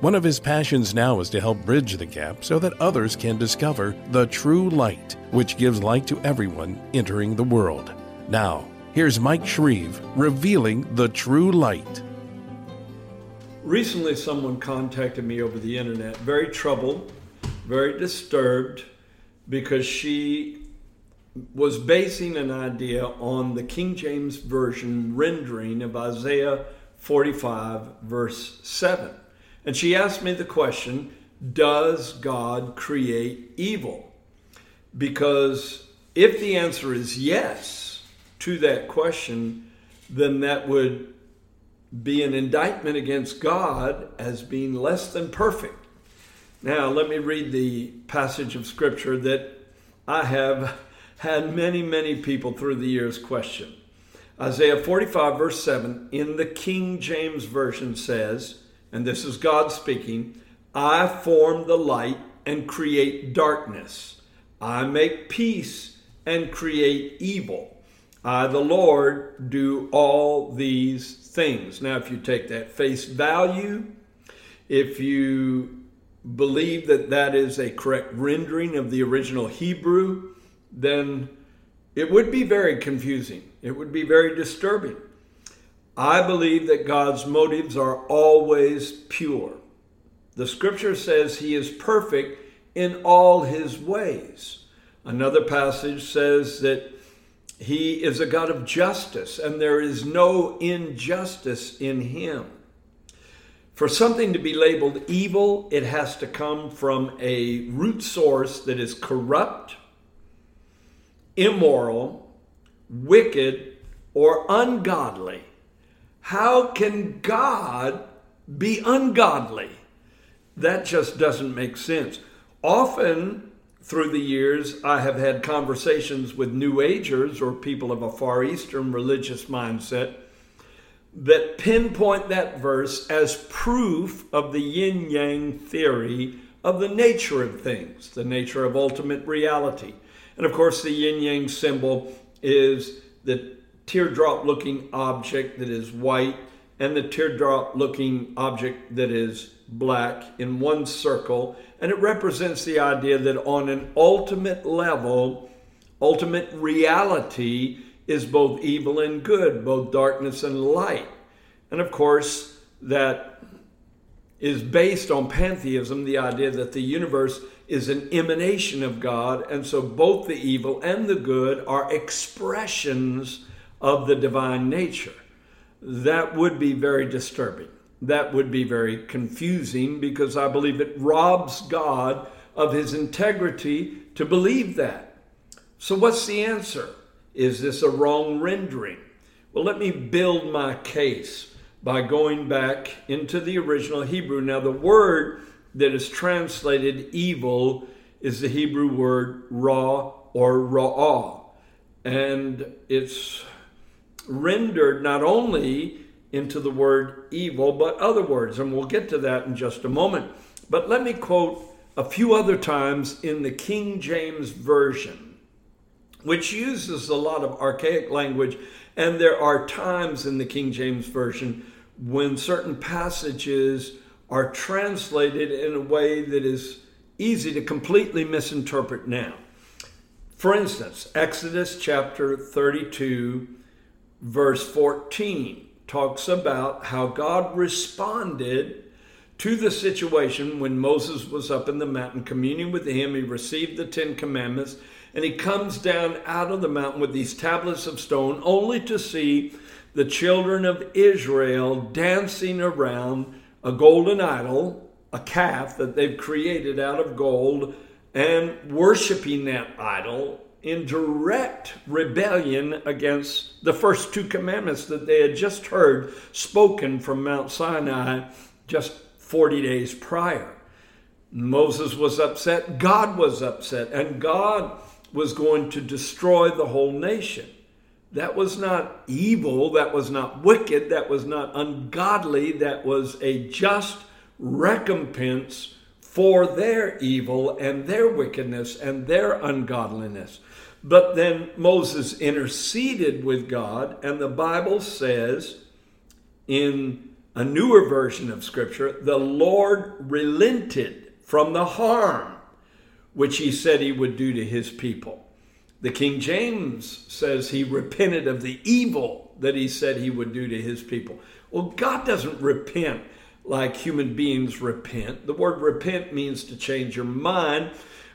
One of his passions now is to help bridge the gap so that others can discover the true light, which gives light to everyone entering the world. Now, here's Mike Shreve revealing the true light. Recently, someone contacted me over the internet, very troubled, very disturbed, because she was basing an idea on the King James Version rendering of Isaiah 45, verse 7. And she asked me the question Does God create evil? Because if the answer is yes to that question, then that would be an indictment against God as being less than perfect. Now, let me read the passage of Scripture that I have had many, many people through the years question. Isaiah 45, verse 7, in the King James Version says, and this is God speaking I form the light and create darkness, I make peace and create evil. I, the Lord, do all these things. Now, if you take that face value, if you believe that that is a correct rendering of the original Hebrew, then it would be very confusing. It would be very disturbing. I believe that God's motives are always pure. The scripture says he is perfect in all his ways. Another passage says that he is a God of justice, and there is no injustice in him. For something to be labeled evil, it has to come from a root source that is corrupt, immoral, wicked, or ungodly. How can God be ungodly? That just doesn't make sense. Often, through the years, I have had conversations with New Agers or people of a Far Eastern religious mindset that pinpoint that verse as proof of the yin yang theory of the nature of things, the nature of ultimate reality. And of course, the yin yang symbol is the teardrop looking object that is white and the teardrop looking object that is black in one circle. And it represents the idea that on an ultimate level, ultimate reality is both evil and good, both darkness and light. And of course, that is based on pantheism, the idea that the universe is an emanation of God, and so both the evil and the good are expressions of the divine nature. That would be very disturbing that would be very confusing because I believe it robs God of his integrity to believe that. So, what's the answer? Is this a wrong rendering? Well, let me build my case by going back into the original Hebrew. Now, the word that is translated evil is the Hebrew word ra or ra'ah. And it's rendered not only into the word evil, but other words, and we'll get to that in just a moment. But let me quote a few other times in the King James Version, which uses a lot of archaic language, and there are times in the King James Version when certain passages are translated in a way that is easy to completely misinterpret now. For instance, Exodus chapter 32, verse 14 talks about how God responded to the situation when Moses was up in the mountain communing with him. He received the Ten Commandments and he comes down out of the mountain with these tablets of stone only to see the children of Israel dancing around a golden idol, a calf that they've created out of gold, and worshiping that idol in direct rebellion against the first two commandments that they had just heard spoken from Mount Sinai just 40 days prior. Moses was upset, God was upset, and God was going to destroy the whole nation. That was not evil, that was not wicked, that was not ungodly, that was a just recompense for their evil and their wickedness and their ungodliness. But then Moses interceded with God, and the Bible says in a newer version of Scripture, the Lord relented from the harm which he said he would do to his people. The King James says he repented of the evil that he said he would do to his people. Well, God doesn't repent like human beings repent. The word repent means to change your mind,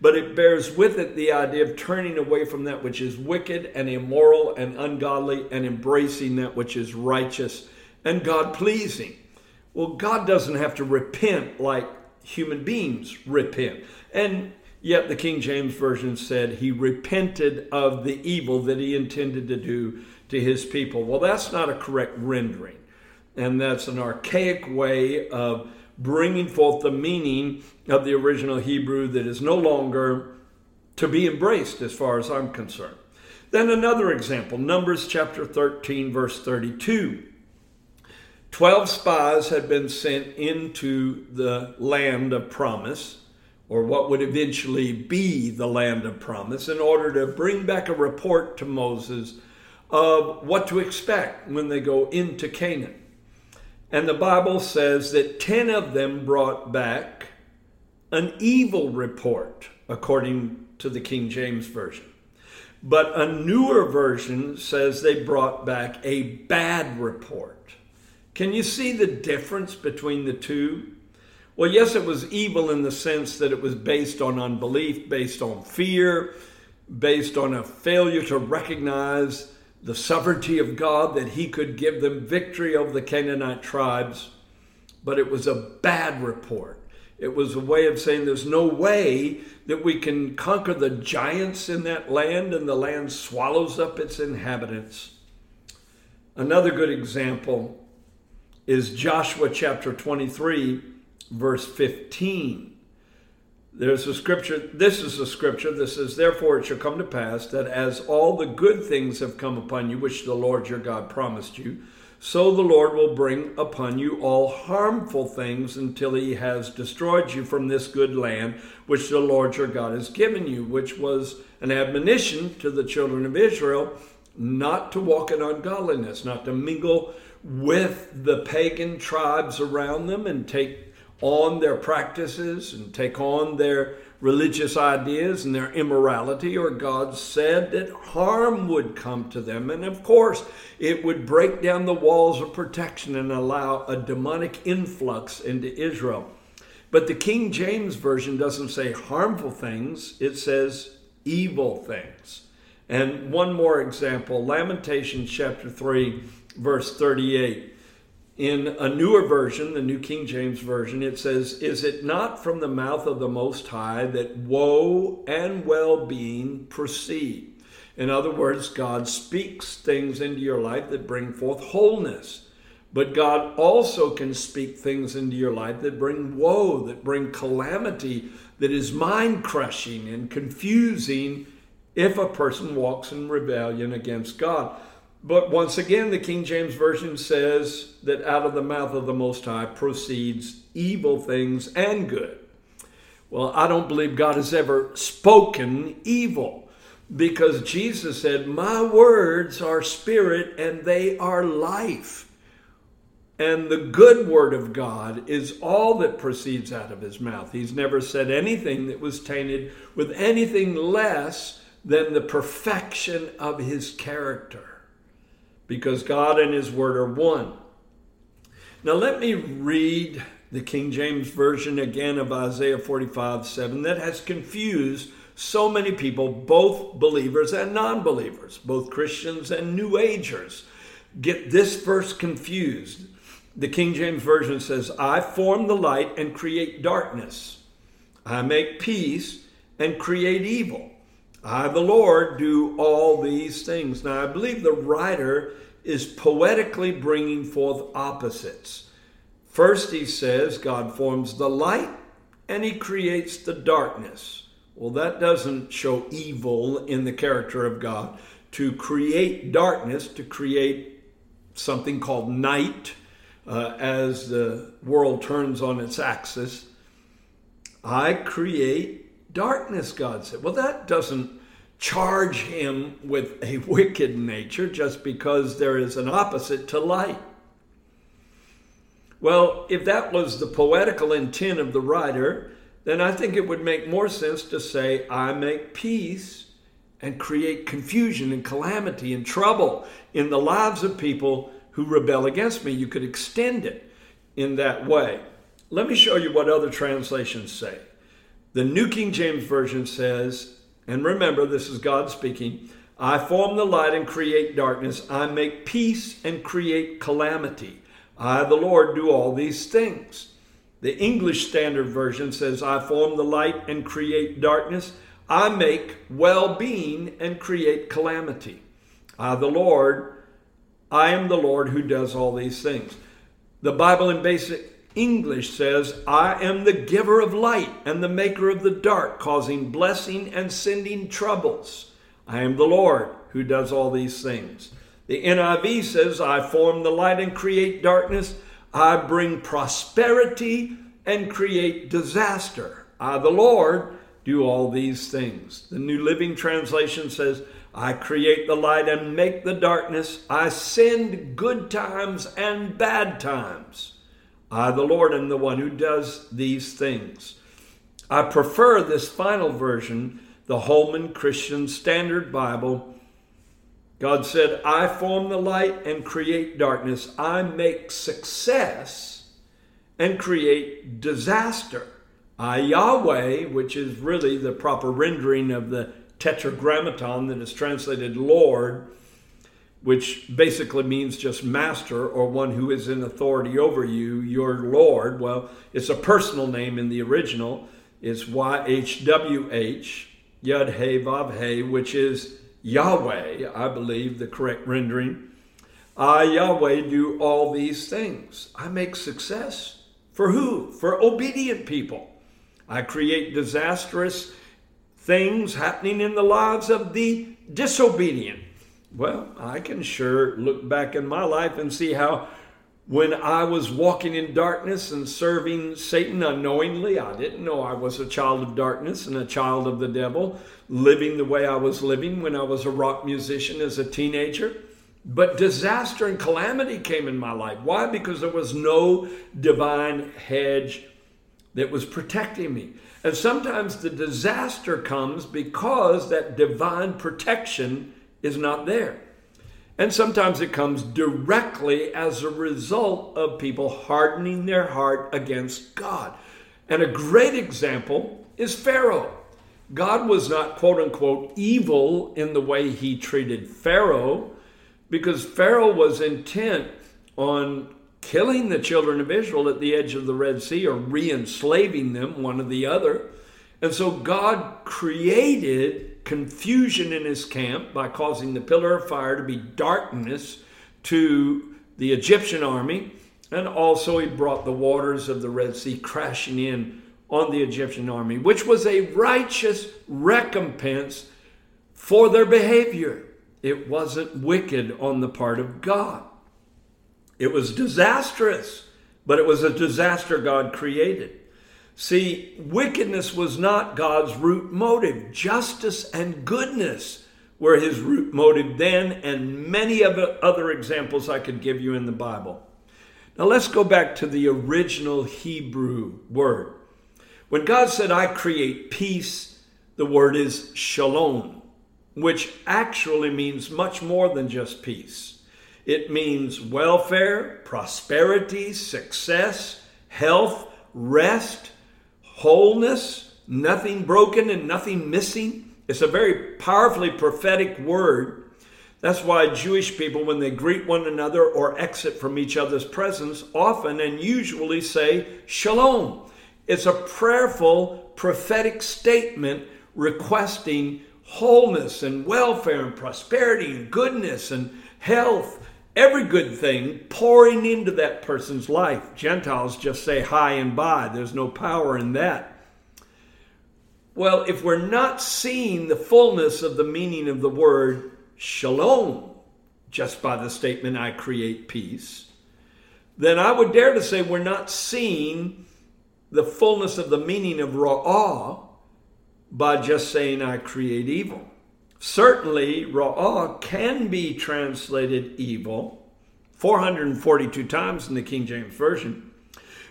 but it bears with it the idea of turning away from that which is wicked and immoral and ungodly and embracing that which is righteous and God pleasing. Well, God doesn't have to repent like human beings repent. And Yet the King James Version said he repented of the evil that he intended to do to his people. Well, that's not a correct rendering. And that's an archaic way of bringing forth the meaning of the original Hebrew that is no longer to be embraced as far as I'm concerned. Then another example, Numbers chapter 13, verse 32. Twelve spies had been sent into the land of promise or what would eventually be the land of promise, in order to bring back a report to Moses of what to expect when they go into Canaan. And the Bible says that 10 of them brought back an evil report, according to the King James Version. But a newer version says they brought back a bad report. Can you see the difference between the two? Well, yes, it was evil in the sense that it was based on unbelief, based on fear, based on a failure to recognize the sovereignty of God, that He could give them victory over the Canaanite tribes. But it was a bad report. It was a way of saying there's no way that we can conquer the giants in that land and the land swallows up its inhabitants. Another good example is Joshua chapter 23 verse 15. There's a scripture, this is a scripture that says, Therefore it shall come to pass that as all the good things have come upon you, which the Lord your God promised you, so the Lord will bring upon you all harmful things until he has destroyed you from this good land which the Lord your God has given you, which was an admonition to the children of Israel not to walk in ungodliness, not to mingle with the pagan tribes around them and take on their practices and take on their religious ideas and their immorality, or God said that harm would come to them. And of course, it would break down the walls of protection and allow a demonic influx into Israel. But the King James Version doesn't say harmful things, it says evil things. And one more example Lamentations chapter 3, verse 38. In a newer version, the New King James Version, it says, Is it not from the mouth of the Most High that woe and well being proceed? In other words, God speaks things into your life that bring forth wholeness. But God also can speak things into your life that bring woe, that bring calamity, that is mind crushing and confusing if a person walks in rebellion against God. But once again, the King James Version says that out of the mouth of the Most High proceeds evil things and good. Well, I don't believe God has ever spoken evil because Jesus said, My words are spirit and they are life. And the good word of God is all that proceeds out of his mouth. He's never said anything that was tainted with anything less than the perfection of his character because God and His Word are one. Now, let me read the King James Version again of Isaiah 45 7 that has confused so many people, both believers and non believers, both Christians and New Agers, get this verse confused. The King James Version says, I form the light and create darkness. I make peace and create evil. I, the Lord, do all these things. Now, I believe the writer is poetically bringing forth opposites. First, he says God forms the light and he creates the darkness. Well, that doesn't show evil in the character of God. To create darkness, to create something called night, uh, as the world turns on its axis, I create darkness, God said. Well, that doesn't charge him with a wicked nature just because there is an opposite to light. Well, if that was the poetical intent of the writer, then I think it would make more sense to say, I make peace and create confusion and calamity and trouble in the lives of people who rebel against me. You could extend it in that way. Let me show you what other translations say. The New King James Version says, and remember, this is God speaking I form the light and create darkness, I make peace and create calamity. I, the Lord, do all these things. The English Standard Version says, I form the light and create darkness. I make well being and create calamity. I, the Lord, I am the Lord who does all these things. The Bible in basic English says, I am the giver of light and the maker of the dark, causing blessing and sending troubles. I am the Lord who does all these things. The NIV says, I form the light and create darkness. I bring prosperity and create disaster. I, the Lord, do all these things. The New Living Translation says, I create the light and make the darkness. I send good times and bad times. I, the Lord, am the one who does these things. I prefer this final version, the Holman Christian Standard Bible God said, I form the light and create darkness. I make success and create disaster. I, Yahweh, which is really the proper rendering of the tetragrammaton that is translated Lord, which basically means just master or one who is in authority over you, your Lord. Well, it's a personal name in the original. It's YHWH, Yud He Vav He, which is Yahweh, I believe the correct rendering. I, Yahweh, do all these things. I make success. For who? For obedient people. I create disastrous things happening in the lives of the disobedient. Well, I can sure look back in my life and see how when I was walking in darkness and serving Satan unknowingly, I didn't know I was a child of darkness and a child of the devil, living the way I was living when I was a rock musician as a teenager. But disaster and calamity came in my life. Why? Because there was no divine hedge that was protecting me. And sometimes the disaster comes because that divine protection is not there. And sometimes it comes directly as a result of people hardening their heart against God. And a great example is Pharaoh. God was not, quote unquote, evil in the way he treated Pharaoh, because Pharaoh was intent on killing the children of Israel at the edge of the Red Sea or re enslaving them, one or the other. And so God created confusion in his camp by causing the pillar of fire to be darkness to the Egyptian army. And also, he brought the waters of the Red Sea crashing in on the Egyptian army, which was a righteous recompense for their behavior. It wasn't wicked on the part of God. It was disastrous, but it was a disaster God created. See, wickedness was not God's root motive. Justice and goodness were his root motive then, and many other examples I could give you in the Bible. Now let's go back to the original Hebrew word. When God said, I create peace, the word is shalom, which actually means much more than just peace. It means welfare, prosperity, success, health, rest, wholeness, nothing broken and nothing missing. It's a very powerfully prophetic word. That's why Jewish people, when they greet one another or exit from each other's presence, often and usually say shalom. It's a prayerful, prophetic statement requesting wholeness and welfare and prosperity and goodness and health, every good thing pouring into that person's life. Gentiles just say hi and bye, there's no power in that. Well, if we're not seeing the fullness of the meaning of the word shalom just by the statement, I create peace, then I would dare to say we're not seeing the fullness of the meaning of ra'ah by just saying, I create evil. Certainly, ra'ah can be translated evil 442 times in the King James Version,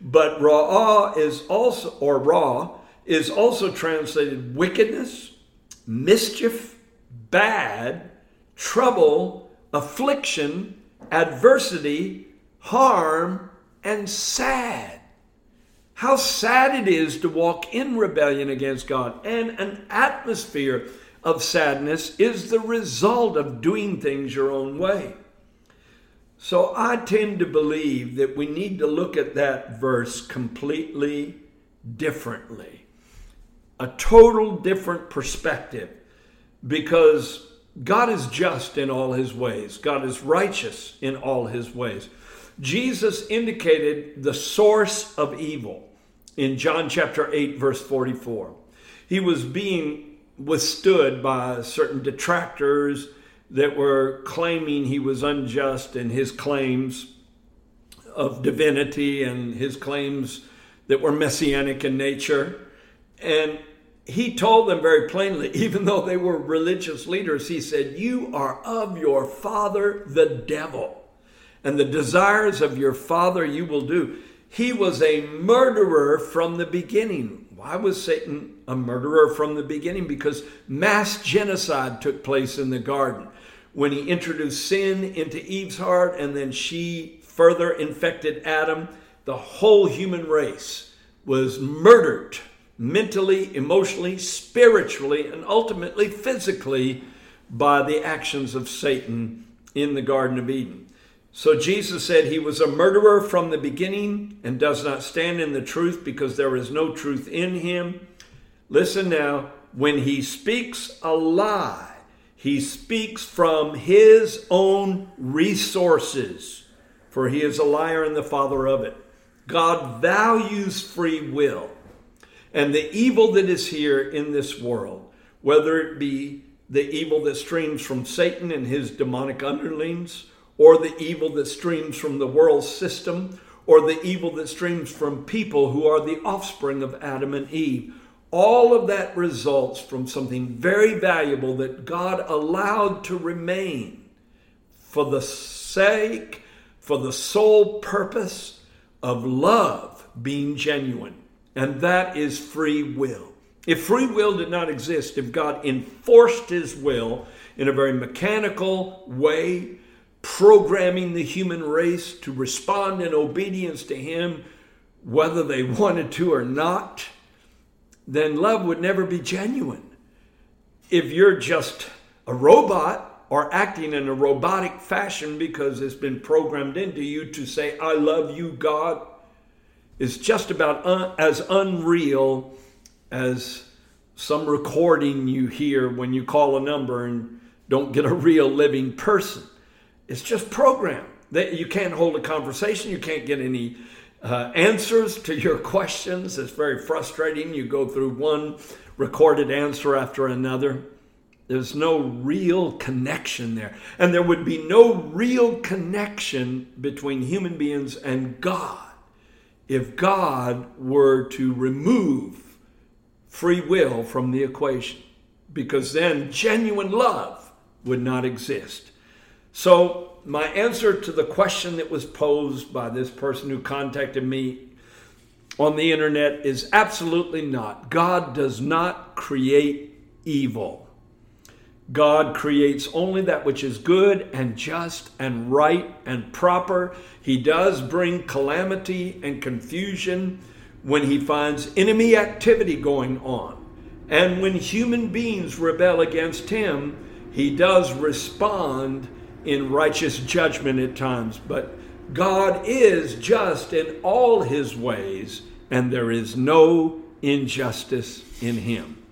but ra'ah is also, or ra, is also translated wickedness, mischief, bad, trouble, affliction, adversity, harm, and sad. How sad it is to walk in rebellion against God. And an atmosphere of sadness is the result of doing things your own way. So I tend to believe that we need to look at that verse completely differently, a total different perspective, because God is just in all his ways, God is righteous in all his ways. Jesus indicated the source of evil in John chapter 8, verse 44. He was being withstood by certain detractors that were claiming he was unjust in his claims of divinity and his claims that were messianic in nature. And he told them very plainly, even though they were religious leaders, he said, You are of your father, the devil, and the desires of your father you will do. He was a murderer from the beginning. Why was Satan a murderer from the beginning? Because mass genocide took place in the garden when he introduced sin into Eve's heart and then she further infected Adam. The whole human race was murdered mentally, emotionally, spiritually, and ultimately physically by the actions of Satan in the Garden of Eden. So Jesus said he was a murderer from the beginning and does not stand in the truth because there is no truth in him. Listen now, when he speaks a lie, he speaks from his own resources, for he is a liar and the father of it. God values free will. And the evil that is here in this world, whether it be the evil that streams from Satan and his demonic underlings, or the evil that streams from the world system, or the evil that streams from people who are the offspring of Adam and Eve. All of that results from something very valuable that God allowed to remain for the sake, for the sole purpose of love being genuine. And that is free will. If free will did not exist, if God enforced his will in a very mechanical way, programming the human race to respond in obedience to Him, whether they wanted to or not, then love would never be genuine. If you're just a robot or acting in a robotic fashion because it's been programmed into you to say, I love you, God, is just about un- as unreal as some recording you hear when you call a number and don't get a real living person. It's just programmed. That you can't hold a conversation. You can't get any uh, answers to your questions. It's very frustrating. You go through one recorded answer after another. There's no real connection there. And there would be no real connection between human beings and God if God were to remove free will from the equation, because then genuine love would not exist. So, my answer to the question that was posed by this person who contacted me on the internet is absolutely not. God does not create evil. God creates only that which is good and just and right and proper. He does bring calamity and confusion when he finds enemy activity going on. And when human beings rebel against him, he does respond in righteous judgment at times, but God is just in all his ways, and there is no injustice in him.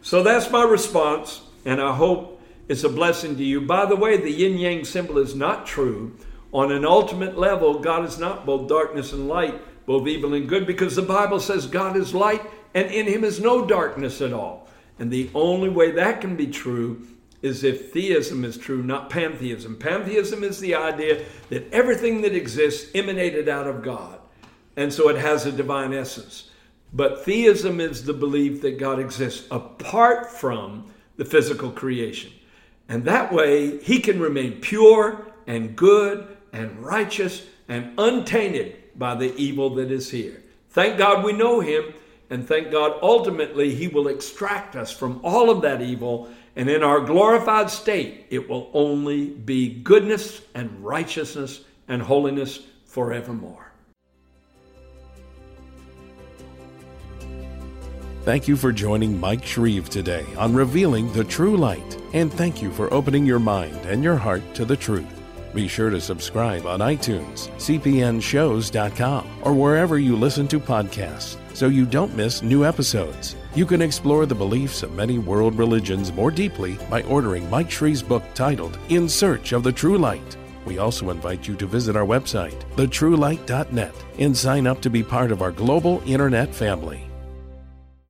So that's my response, and I hope it's a blessing to you. By the way, the yin yang symbol is not true. On an ultimate level, God is not both darkness and light, both evil and good, because the Bible says God is light and in him is no darkness at all. And the only way that can be true is if theism is true, not pantheism. Pantheism is the idea that everything that exists emanated out of God, and so it has a divine essence. But theism is the belief that God exists apart from the physical creation. And that way, he can remain pure and good and righteous and untainted by the evil that is here. Thank God we know him, and thank God ultimately he will extract us from all of that evil. And in our glorified state, it will only be goodness and righteousness and holiness forevermore. Thank you for joining Mike Shreve today on Revealing the True Light, and thank you for opening your mind and your heart to the truth. Be sure to subscribe on iTunes, cpnshows.com, or wherever you listen to podcasts so you don't miss new episodes. You can explore the beliefs of many world religions more deeply by ordering Mike Shreve's book titled In Search of the True Light. We also invite you to visit our website, thetruelight.net, and sign up to be part of our global internet family.